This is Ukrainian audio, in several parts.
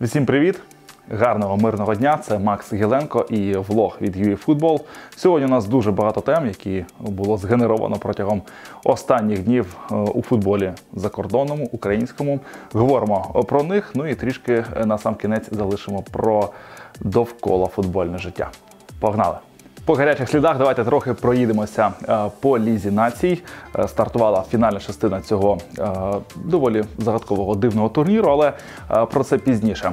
Всім привіт! Гарного мирного дня! Це Макс Гіленко і влог від UEFootball. Сьогодні у нас дуже багато тем, які було згенеровано протягом останніх днів е, у футболі закордонному, українському. Говоримо про них. Ну і трішки на сам кінець залишимо про довкола футбольне життя. Погнали! По гарячих слідах давайте трохи проїдемося е, по лізі націй. Е, Стартувала фінальна частина цього е, доволі загадкового дивного турніру, але про це пізніше.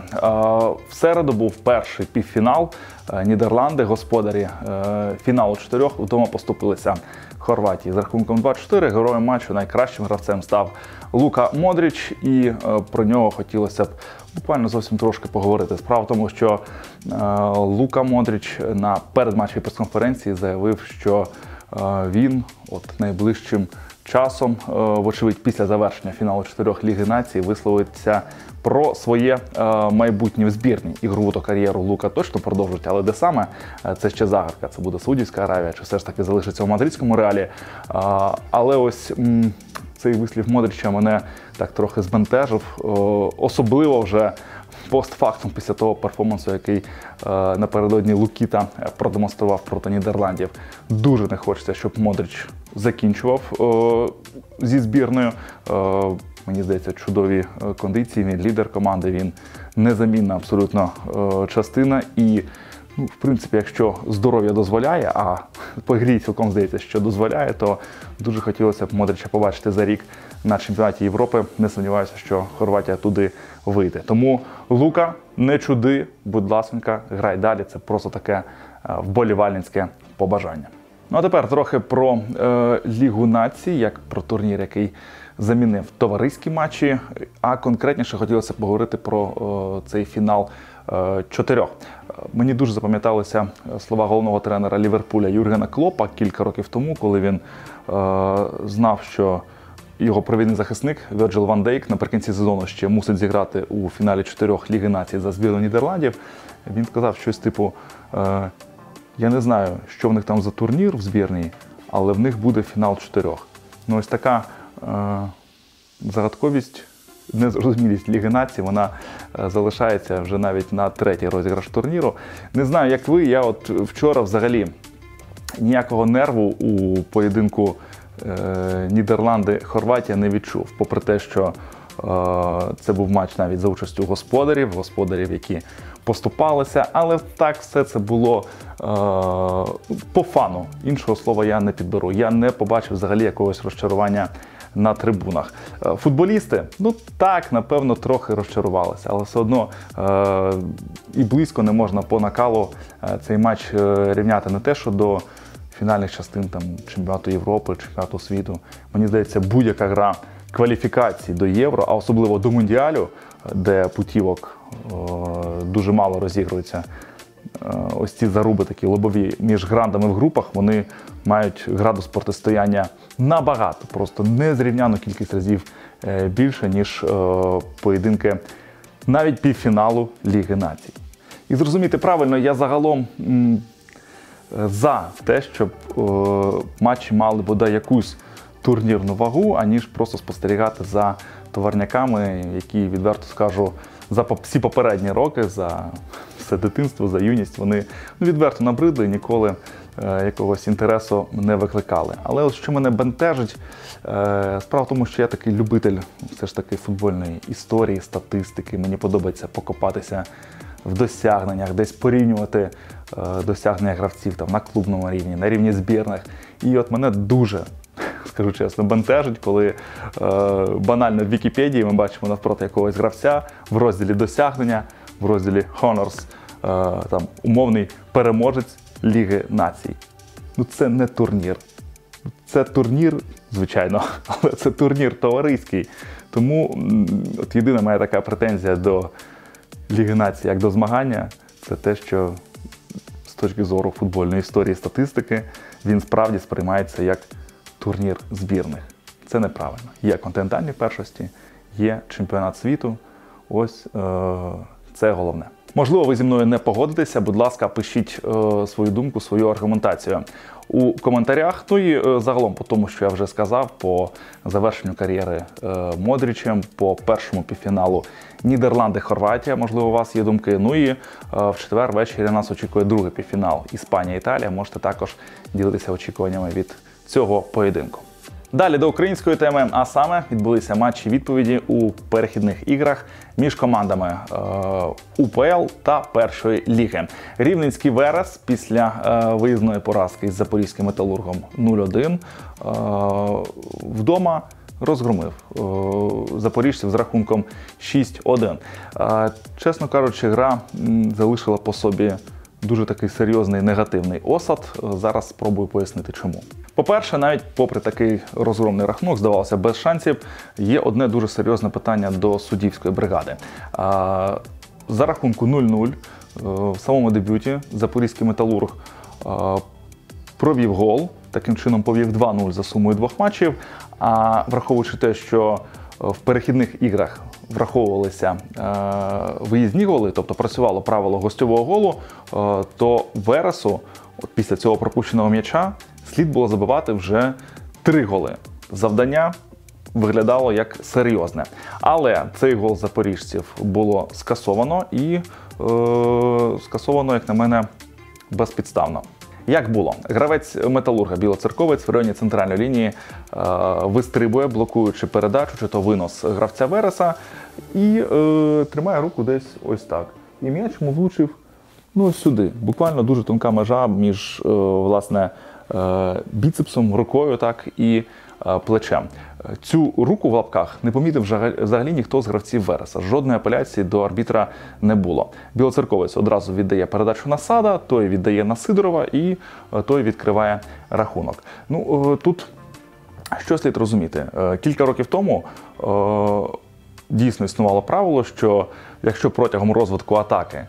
В середу був перший півфінал. Е, Нідерланди, господарі е, фіналу чотирьох, вдома поступилися Хорватії з рахунком 2-4. Героєм матчу найкращим гравцем став Лука Модріч, і е, про нього хотілося б буквально зовсім трошки поговорити. Справа в тому, що Лука Модріч на передматчевій прес-конференції заявив, що він от найближчим часом, вочевидь, після завершення фіналу чотирьох Ліги націй, висловиться про своє е, майбутнє в збірні. Ігрову то кар'єру Лука точно продовжить, але де саме е, це ще загадка. Це буде Саудівська Аравія, чи все ж таки залишиться у мадридському реалі. Е, але ось. цей вислів Модрича мене так трохи збентежив, особливо вже постфактум після того перформансу, який е, напередодні Лукіта продемонстрував проти Нідерландів. Дуже не хочеться, щоб Модрич закінчував е, зі збірною. Е, Мені здається, чудові е, кондиції. Він лідер команди, він незамінна абсолютно е, частина. І, ну, в принципі, якщо здоров'я дозволяє, а по грі цілком здається, що дозволяє, то дуже хотілося б Модрича побачити за рік на чемпіонаті Європи. Не сумніваюся, що Хорватія туди вийде. Тому Лука, не чуди, будь ласенька, грай далі. Це просто таке е, вболівальницьке побажання. Ну а тепер трохи про е, Лігу націй, як про турнір, який замінив товариські матчі. А конкретніше хотілося поговорити про е, цей фінал е, чотирьох. Е, Мені дуже запам'яталися слова головного тренера Ліверпуля Юргена Клопа кілька років тому, коли він знав, що його провідний захисник Верджил Ван Дейк наприкінці сезону ще мусить зіграти у фіналі чотирьох Ліги націй за збірну Нідерландів. Він сказав щось типу: я не знаю, що в них там за турнір в збірній, але в них буде фінал чотирьох. Ну, ось така загадковість, незрозумілість Ліги націй, вона е, залишається вже навіть на третій розіграш турніру. Не знаю, як ви, я от вчора взагалі ніякого нерву у поєдинку е, Нідерланди-Хорватія не відчув, попри те, що е, це був матч навіть за участю господарів, господарів, які поступалися, але так все це було е, по фану. Іншого слова я не підберу. Я не побачив взагалі якогось розчарування на трибунах. Е, Футболісти, ну так, напевно, трохи розчарувалися, але все одно е, і близько не можна по накалу е, цей матч е, рівняти не те, що до фінальних частин там, чемпіонату Європи, чемпіонату світу. Мені здається, будь-яка гра кваліфікації до євро, а особливо до мундіалю, де путівок е, дуже мало розігрується. Е, Ось ці заруби такі лобові між грандами в групах, вони мають градус протистояння набагато, просто незрівняну кількість разів е, більше, ніж е, поєдинки навіть півфіналу Ліги націй. І зрозуміти правильно, я загалом за те, щоб матчі мали бодай якусь турнірну вагу, аніж просто спостерігати за товарняками, які, відверто скажу, за всі попередні роки, за все дитинство, за юність, вони ну, відверто набридли, ніколи е, якогось інтересу не викликали. Але от що мене бентежить, е, справа в тому, що я такий любитель все ж таки футбольної історії, статистики. Мені подобається покопатися в досягненнях, десь порівнювати е, досягнення гравців там, на клубному рівні, на рівні збірних. І от мене дуже, скажу чесно, бентежить, коли е, банально в Вікіпедії ми бачимо навпроти якогось гравця в розділі досягнення, в розділі Honors, е, там, умовний переможець Ліги націй. Ну це не турнір. Це турнір, звичайно, але це турнір товариський. Тому от єдина моя така претензія до Ліги націй як до змагання, це те, що з точки зору футбольної історії статистики він справді сприймається як турнір збірних. Це неправильно. Є континентальні першості, є чемпіонат світу. Ось е, це головне. Можливо, ви зі мною не погодитеся. Будь ласка, пишіть е, свою думку, свою аргументацію у коментарях. Ну і е, загалом по тому, що я вже сказав, по завершенню кар'єри е, Модрічем, по першому півфіналу Нідерланди-Хорватія. Можливо, у вас є думки. Ну і е, в четвер ввечері нас очікує другий півфінал Іспанія-Італія. Можете також ділитися очікуваннями від цього поєдинку. Далі до української теми, а саме відбулися матчі відповіді у перехідних іграх між командами е, УПЛ та першої ліги. Рівненський Верес після е, виїзної поразки із запорізьким металургом 0-1 е, вдома. Розгромив запоріжців з рахунком 6-1. Е, чесно кажучи, гра залишила по собі дуже такий серйозний негативний осад. Зараз спробую пояснити, чому. По-перше, навіть попри такий розгромний рахунок, здавалося, без шансів, є одне дуже серйозне питання до суддівської бригади. За рахунку 0-0 е, в самому дебюті запорізький металург е, провів гол, таким чином повів 2-0 за сумою двох матчів. А враховуючи те, що в перехідних іграх враховувалися е, виїзні голи, тобто працювало правило гостьового голу, е, то Вересу, після цього пропущеного м'яча, слід було забивати вже три голи. Завдання виглядало як серйозне. Але цей гол запоріжців було скасовано і е, скасовано, як на мене, безпідставно. Як було, гравець металурга білоцерковець в районі центральної лінії е, вистрибує, блокуючи передачу, чи то винос гравця Вереса, і е, тримає руку десь ось так. І м'яч йому влучив ну сюди. Буквально дуже тонка межа між е, власне біцепсом, рукою, так і е, плечем. Цю руку в лапках не помітив взагалі- ніхто з гравців Вереса. Жодної апеляції до арбітра не було. Білоцерковець одразу віддає передачу на сада, той віддає на Сидорова і е, той відкриває рахунок. Ну е, тут що слід розуміти? Е, Кілька років тому е, дійсно існувало правило, що якщо протягом розвитку атаки е,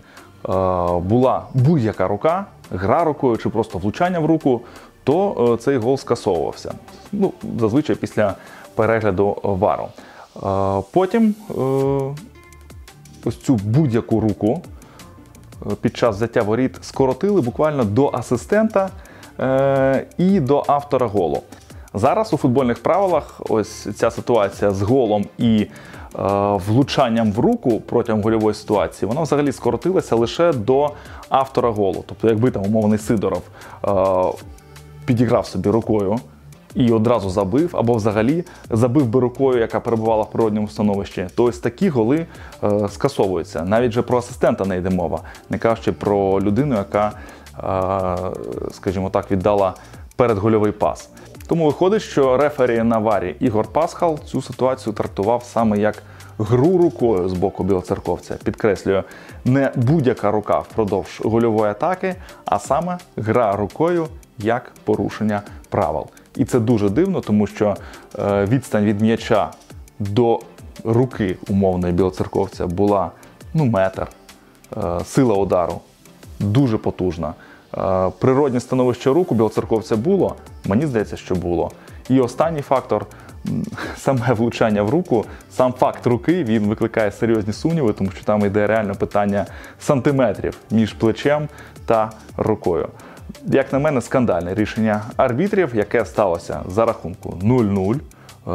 була будь-яка рука, гра рукою чи просто влучання в руку, то е, цей гол скасовувався. Ну, зазвичай після перегляду вару. Е, Потім е, ось цю будь-яку руку під час взяття воріт скоротили буквально до асистента і до автора голу. Зараз у футбольних правилах ось ця ситуація з голом і влучанням в руку протягом гольової ситуації, вона взагалі скоротилася лише до автора голу. Тобто, якби там умовний Сидоров підіграв собі рукою і одразу забив, або взагалі забив би рукою, яка перебувала в природньому становищі, то ось такі голи е, скасовуються. Навіть же про асистента не йде мова, не кажучи про людину, яка, е, скажімо так, віддала передгольовий пас. Тому виходить, що рефері на варі Ігор Пасхал цю ситуацію трактував саме як гру рукою з боку білоцерковця. Підкреслюю, не будь-яка рука впродовж гольової атаки, а саме гра рукою як порушення правил. І це дуже дивно, тому що е, відстань від м'яча до руки умовної білоцерковця була ну, метр. Е, сила удару дуже потужна. Е, Природнє становище руку білоцерковця було, мені здається, що було. І останній фактор саме влучання в руку, сам факт руки він викликає серйозні сумніви, тому що там йде реально питання сантиметрів між плечем та рукою. Як на мене, скандальне рішення арбітрів, яке сталося за рахунку 0-0.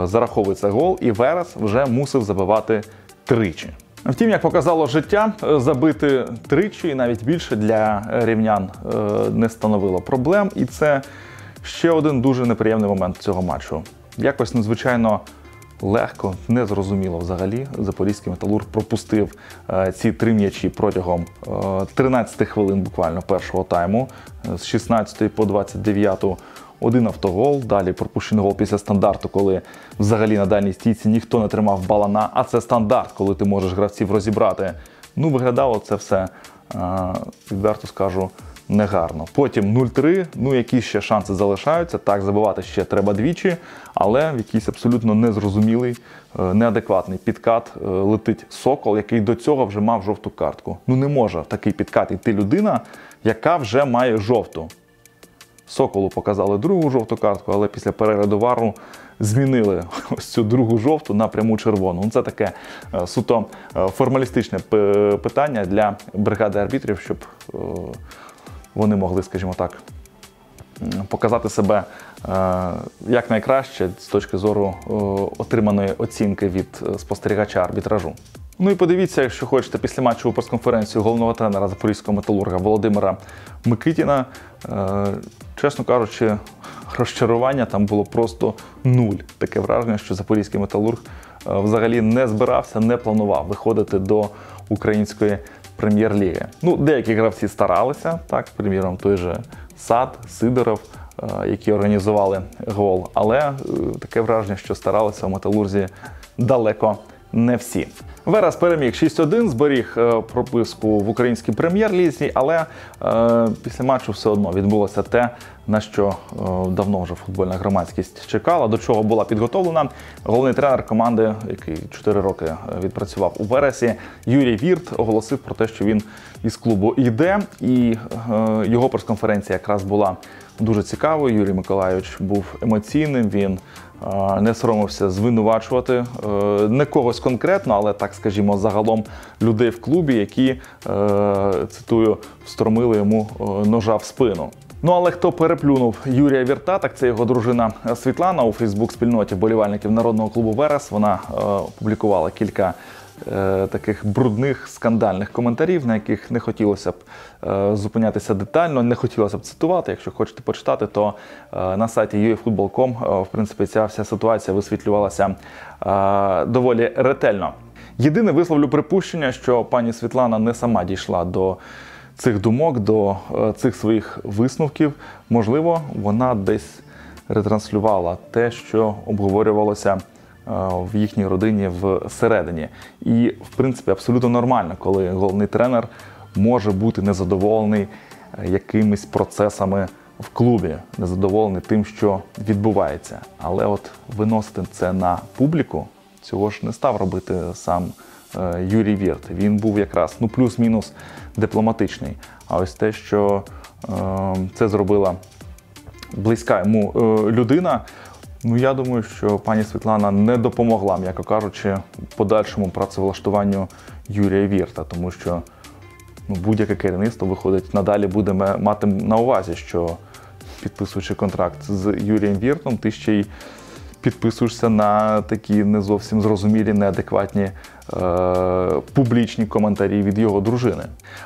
Е, Зараховується гол, і Верес вже мусив забивати тричі. Втім, як показало життя, е, забити тричі і навіть більше для рівнян е, не становило проблем. І це ще один дуже неприємний момент цього матчу. Якось надзвичайно легко, незрозуміло взагалі. Запорізький металург пропустив е, ці три м'ячі протягом е, 13 хвилин буквально першого тайму е, з 16 по 29 один автогол, далі пропущений гол після стандарту, коли взагалі на дальній стійці ніхто не тримав балана, а це стандарт, коли ти можеш гравців розібрати. Ну, виглядало це все, е, відверто скажу, негарно. Потім 0-3, ну які ще шанси залишаються. Так, забивати ще треба двічі, але в якийсь абсолютно незрозумілий, е, неадекватний підкат е, летить сокол, який до цього вже мав жовту картку. Ну не може в такий підкат йти людина, яка вже має жовту. Соколу показали другу жовту картку, але після перегляду вару змінили ось цю другу жовту на пряму червону. Ну, це таке е, суто формалістичне питання для бригади арбітрів, щоб вони могли, скажімо так, показати себе е, як найкраще з точки зору е, отриманої оцінки від е, спостерігача арбітражу. Ну і подивіться, якщо хочете, після матчу прес-конференцію головного тренера запорізького металурга Володимира Микитіна. Чесно кажучи, розчарування там було просто нуль. Таке враження, що запорізький металург взагалі не збирався, не планував виходити до української прем'єр-ліги. Ну, деякі гравці старалися, так, приміром, той же Сад, Сидоров, е, які організували гол. Але е, таке враження, що старалися в металурзі далеко не всі. Верес переміг 6-1, зберіг е, прописку в українській прем'єр-лізі, але е, після матчу все одно відбулося те, на що е, давно вже футбольна громадськість чекала, до чого була підготовлена. Головний тренер команди, який 4 роки е, відпрацював у Вересі, Юрій Вірт, оголосив про те, що він із клубу йде, і е, його прес-конференція якраз була дуже цікавою. Юрій Миколайович був емоційним. Він не соромився звинувачувати е, не когось конкретно, але так скажімо, загалом людей в клубі, які е, цитую, встромили йому е, ножа в спину. Ну але хто переплюнув Юрія Вірта, так це його дружина Світлана у Фейсбук-спільноті болівальників народного клубу Верес. Вона опублікувала кілька таких брудних скандальних коментарів, на яких не хотілося б е, зупинятися детально, не хотілося б цитувати. Якщо хочете почитати, то е, на сайті uefootball.com, е, в принципі, ця вся ситуація висвітлювалася е, доволі ретельно. Єдине висловлю припущення, що пані Світлана не сама дійшла до цих думок, до е, цих своїх висновків. Можливо, вона десь ретранслювала те, що обговорювалося е, в їхній родині всередині. І, в принципі, абсолютно нормально, коли головний тренер може бути незадоволений е, якимись процесами в клубі, незадоволений тим, що відбувається. Але от виносити це на публіку, цього ж не став робити сам е, Юрій Вірт. Він був якраз ну плюс-мінус дипломатичний. А ось те, що е, це зробила близька йому е, людина. Ну, я думаю, що пані Світлана не допомогла, м'яко кажучи, подальшому працевлаштуванню Юрія Вірта, тому що ну, будь-яке керівництво виходить надалі буде мати на увазі, що підписуючи контракт з Юрієм Віртом, ти ще й підписуєшся на такі не зовсім зрозумілі, неадекватні е, публічні коментарі від його дружини.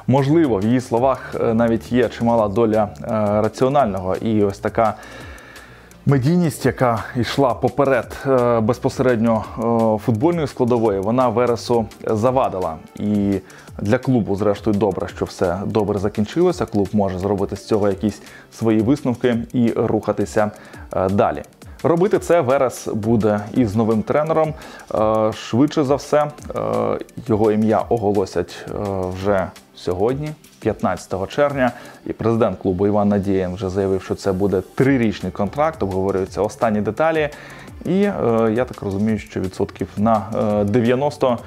Можливо, в її словах е, навіть є чимала доля е, раціонального, і ось така медійність, яка йшла поперед е, безпосередньо е, футбольної складової, вона Вересу завадила. І для клубу, зрештою, добре, що все добре закінчилося. Клуб може зробити з цього якісь свої висновки і рухатися е, далі. Робити це Верес буде із новим тренером. Швидше за все, його ім'я оголосять вже сьогодні, 15 червня. І президент клубу Іван Надієн вже заявив, що це буде трирічний контракт, обговорюються останні деталі. І е, я так розумію, що відсотків на е, 90 е,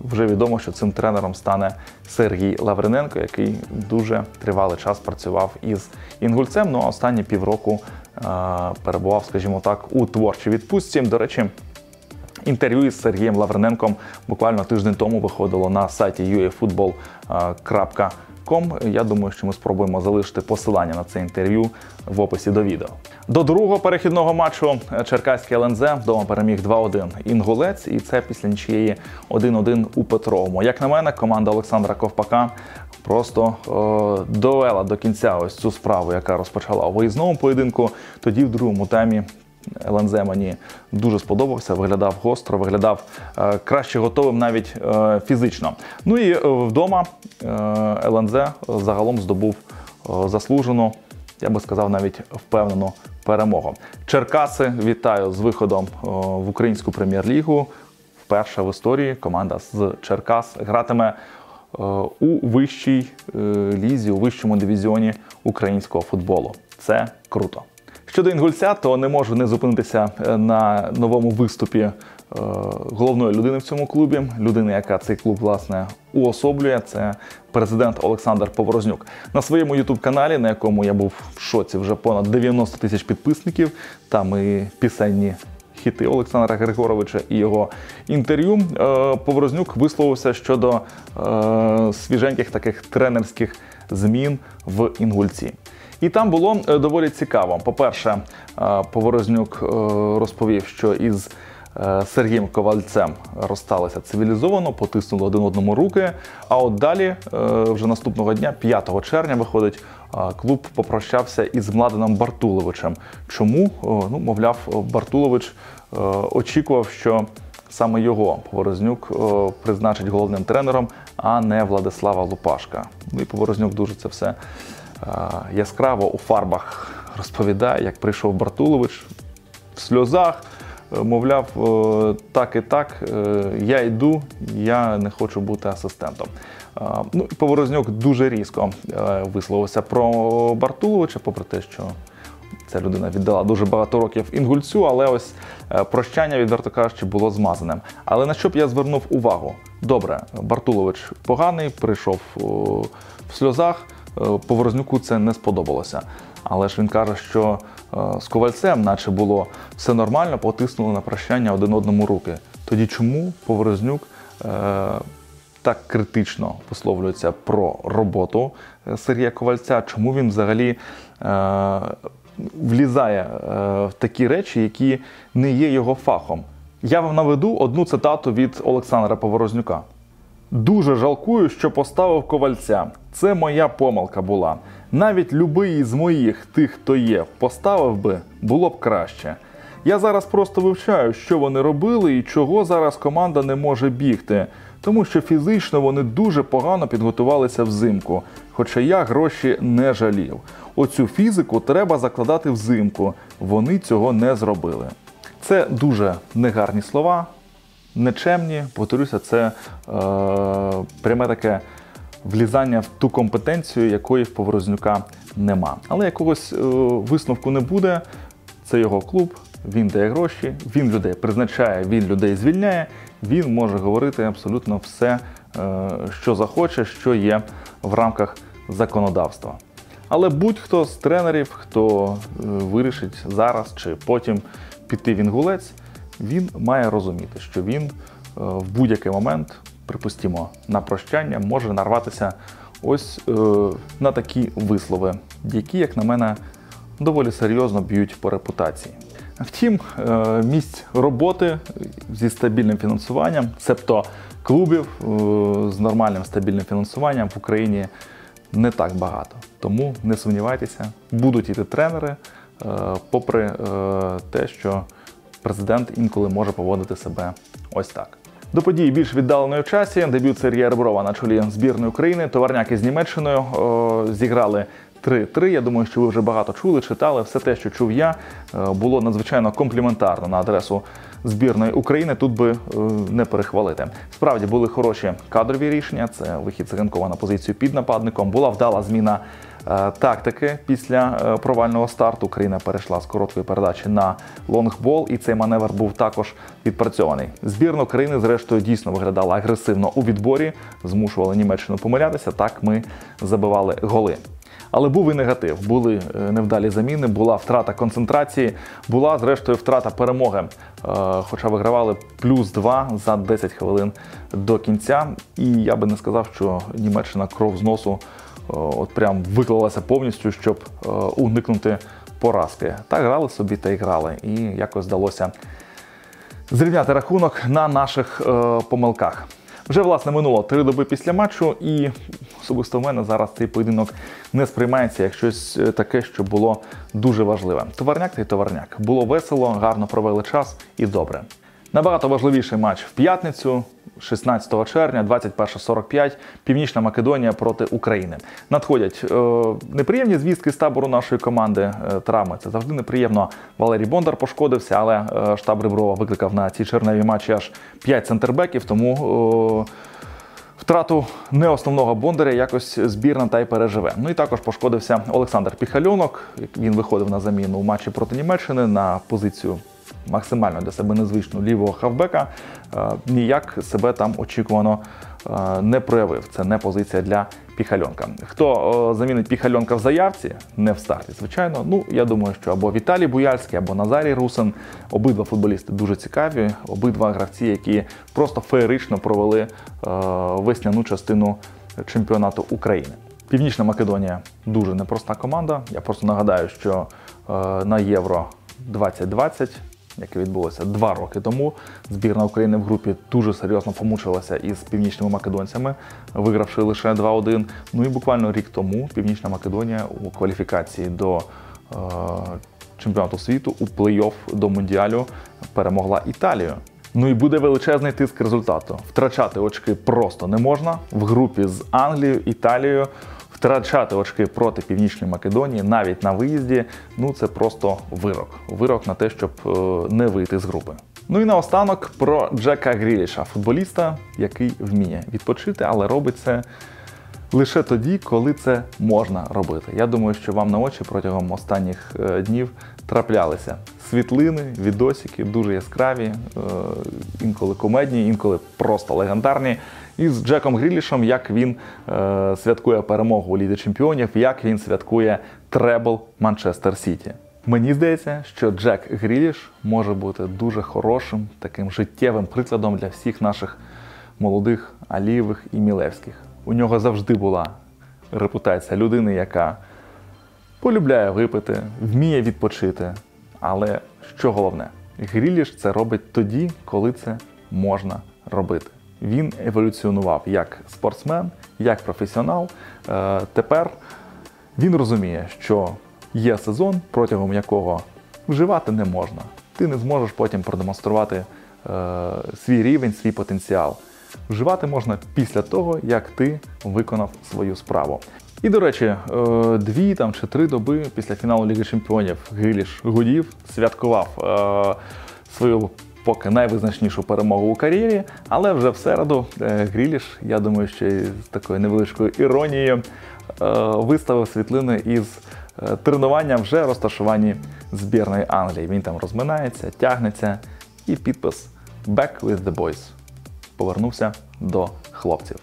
вже відомо, що цим тренером стане Сергій Лавриненко, який дуже тривалий час працював із інгульцем. Ну а останні півроку е, перебував, скажімо так, у творчій відпустці. До речі, Інтерв'ю із Сергієм Лавриненком буквально тиждень тому виходило на сайті uefootball.com. Я думаю, що ми спробуємо залишити посилання на це інтерв'ю в описі до відео. До другого перехідного матчу Черкаський ЛНЗ вдома переміг 2-1 інгулець, і це після нічиєї 1-1 у Петровому. Як на мене, команда Олександра Ковпака просто е, довела до кінця ось цю справу, яка розпочала у виїзному поєдинку. Тоді в другому таймі ЛНЗ мені дуже сподобався, виглядав гостро, виглядав е, краще готовим навіть е, фізично. Ну і е, вдома ЛНЗ загалом здобув заслужену, я би сказав, навіть впевнену перемогу. Черкаси вітаю з виходом в українську прем'єр-лігу. Вперше в історії команда з Черкас гратиме у вищій лізі, у вищому дивізіоні українського футболу. Це круто. Щодо інгульця, то не можу не зупинитися е, на новому виступі е, головної людини в цьому клубі, людини, яка цей клуб власне уособлює. Це президент Олександр Поворознюк. На своєму ютуб-каналі, на якому я був в шоці вже понад 90 тисяч підписників, там і пісенні. Хіти Олександра Григоровича і його інтерв'ю е, Поворознюк висловився щодо свіженьких таких тренерських змін в Інгульці. І там було е, доволі цікаво. По-перше, е, Поворознюк е, розповів, що із Сергієм Ковальцем розсталися цивілізовано, потиснули один одному руки. А от далі, вже наступного дня, 5 червня, виходить, клуб попрощався із Младеном Бартуловичем. Чому? Ну, мовляв, Бартулович очікував, що саме його Поворознюк призначить головним тренером, а не Владислава Лупашка. Ну і Поворознюк дуже це все яскраво у фарбах розповідає, як прийшов Бартулович в сльозах. е, Мовляв, е, так і так, е, я йду, я не хочу бути асистентом. Ну, і Поворознюк дуже різко висловився про Бартуловича, попри те, що Ця людина віддала дуже багато років інгульцю, але ось прощання, відверто кажучи, було змазаним. Але на що б я звернув увагу? Добре, Бартулович поганий, прийшов в сльозах. Е, Поворознюку це не сподобалося. Але ж він каже, що е, з ковальцем, наче було все нормально, потиснули на прощання один одному руки. Тоді чому Поворознюк е, так критично висловлюється про роботу Сергія Ковальця? Чому він взагалі влізає в такі речі, які не є його фахом? Я вам наведу одну цитату від Олександра Поворознюка. Дуже жалкую, що поставив ковальця. Це моя помилка була. Навіть любий із моїх тих, хто є, поставив би, було б краще. Я зараз просто вивчаю, що вони робили і чого зараз команда не може бігти, тому що фізично вони дуже погано підготувалися взимку. Хоча я гроші не жалів. Оцю фізику треба закладати взимку. Вони цього не зробили. Це дуже негарні слова, нечемні. Повторюся, це е, пряме таке влізання в ту компетенцію, якої в Поворознюка нема. Але якогось е, висновку не буде. Це його клуб, він дає гроші, він людей призначає, він людей звільняє. Він може говорити абсолютно все, е, що захоче, що є в рамках законодавства. Але будь-хто з тренерів, хто е, вирішить зараз чи потім піти в інгулець, він має розуміти, що він е, в будь-який момент, припустімо, на прощання може нарватися ось е, на такі вислови, які, як на мене, доволі серйозно б'ють по репутації. Втім, е, місць роботи зі стабільним фінансуванням, цебто клубів з нормальним стабільним фінансуванням в Україні не так багато. Тому не сумнівайтеся, будуть іти тренери, попри те, що президент інколи може поводити себе ось так. До події більш віддаленої часі дебют Сергія Реброва на чолі збірної України. Товарняки з Німеччиною о, зіграли 3-3. Я думаю, що ви вже багато чули, читали. Все те, що чув я, е, було надзвичайно компліментарно на адресу збірної України. Тут би е, не перехвалити. Справді були хороші кадрові рішення. Це вихід Циганкова на позицію під нападником. Була вдала зміна е, тактики після провального старту. Україна перейшла з короткої передачі на лонгбол, і цей маневр був також відпрацьований. Збірна України, зрештою, дійсно виглядала агресивно у відборі, змушували Німеччину помилятися. Так ми забивали голи. Але був і негатив. Були е, невдалі заміни, була втрата концентрації, була зрештою втрата перемоги. Е, Хоча вигравали плюс 2 за 10 хвилин до кінця. І я би не сказав, що Німеччина кров з носу е, от прям виклалася повністю, щоб уникнути поразки. Так грали собі та й грали. І якось вдалося зрівняти рахунок на наших помилках. Вже власне минуло три доби після матчу, і особисто в мене зараз цей поєдинок не сприймається як щось е, таке, що було дуже важливе. Товарняк та й товарняк. Було весело, гарно провели час і добре. Набагато важливіший матч в п'ятницю, 16 червня, 21.45, Північна Македонія проти України. Надходять е, неприємні звістки з табору нашої команди е, травми. Це завжди неприємно. Валерій Бондар пошкодився, але е, штаб Реброва викликав на ці черневі матчі аж 5 центрбеків, тому. Е, Втрату не основного бондаря якось збірна та й переживе. Ну і також пошкодився Олександр Піхальонок. Він виходив на заміну у матчі проти Німеччини на позицію максимально для себе незвичну лівого хавбека. Е, Ніяк себе там очікувано е, не проявив. Це не позиція для Піхальонка. Хто е, замінить Піхальонка в заявці, не в старті, звичайно. Ну, я думаю, що або Віталій Буяльський, або Назарій Русин. Обидва футболісти дуже цікаві, обидва гравці, які просто феєрично провели весняну частину чемпіонату України. Північна Македонія дуже непроста команда. Я просто нагадаю, що на Євро 2020, яке відбулося два роки тому, збірна України в групі дуже серйозно помучилася із північними македонцями, вигравши лише 2-1. Ну і буквально рік тому Північна Македонія у кваліфікації до е, чемпіонату світу у плей-офф до Мундіалю перемогла Італію. Ну і буде величезний тиск результату. Втрачати очки просто не можна в групі з Англією, Італією. Втрачати очки проти Північної Македонії навіть на виїзді. Ну це просто вирок. Вирок на те, щоб е, не вийти з групи. Ну і наостанок про Джека Гріліша, футболіста, який вміє відпочити, але робить це лише тоді, коли це можна робити. Я думаю, що вам на очі протягом останніх е, днів траплялися світлини, відосики, дуже яскраві, е, інколи комедні, інколи просто легендарні. І з Джеком Грілішем, як він е, святкує перемогу у Лізі Чемпіонів, як він святкує требл Манчестер Сіті. Мені здається, що Джек Гріліш може бути дуже хорошим, таким життєвим прикладом для всіх наших молодих Алієвих і Мілевських. У нього завжди була репутація людини, яка полюбляє випити, вміє відпочити. Але що головне, Гріліш це робить тоді, коли це можна робити. Він еволюціонував як спортсмен, як професіонал. Е, Тепер він розуміє, що є сезон, протягом якого вживати не можна. Ти не зможеш потім продемонструвати е, свій рівень, свій потенціал. Вживати можна після того, як ти виконав свою справу. І, до речі, е, дві там чи три доби після фіналу Ліги Чемпіонів Гріліш Гудів святкував е, свою поки найвизначнішу перемогу у кар'єрі, але вже в середу е, Гріліш, я думаю, що з такою невеличкою іронією виставив світлини із тренування вже розташуванні збірної Англії. Він там розминається, тягнеться і підпис Back with the boys повернувся до хлопців.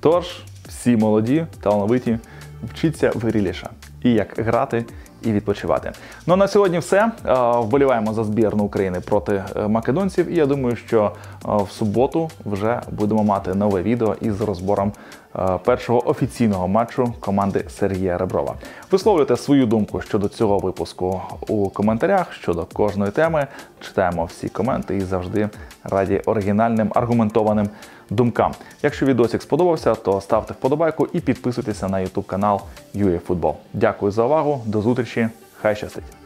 Тож, всі молоді, талановиті, вчіться виріліше І як грати, і відпочивати. Ну а на сьогодні все. Е, Вболіваємо за збірну України проти е, македонців. І я думаю, що е, в суботу вже будемо мати нове відео із розбором першого офіційного матчу команди Сергія Реброва. Висловлюйте свою думку щодо цього випуску у коментарях щодо кожної теми. Читаємо всі коменти і завжди раді оригінальним аргументованим думкам. Якщо відосик сподобався, то ставте вподобайку і підписуйтеся на YouTube канал UAFootball. Дякую за увагу, до зустрічі, хай щастить!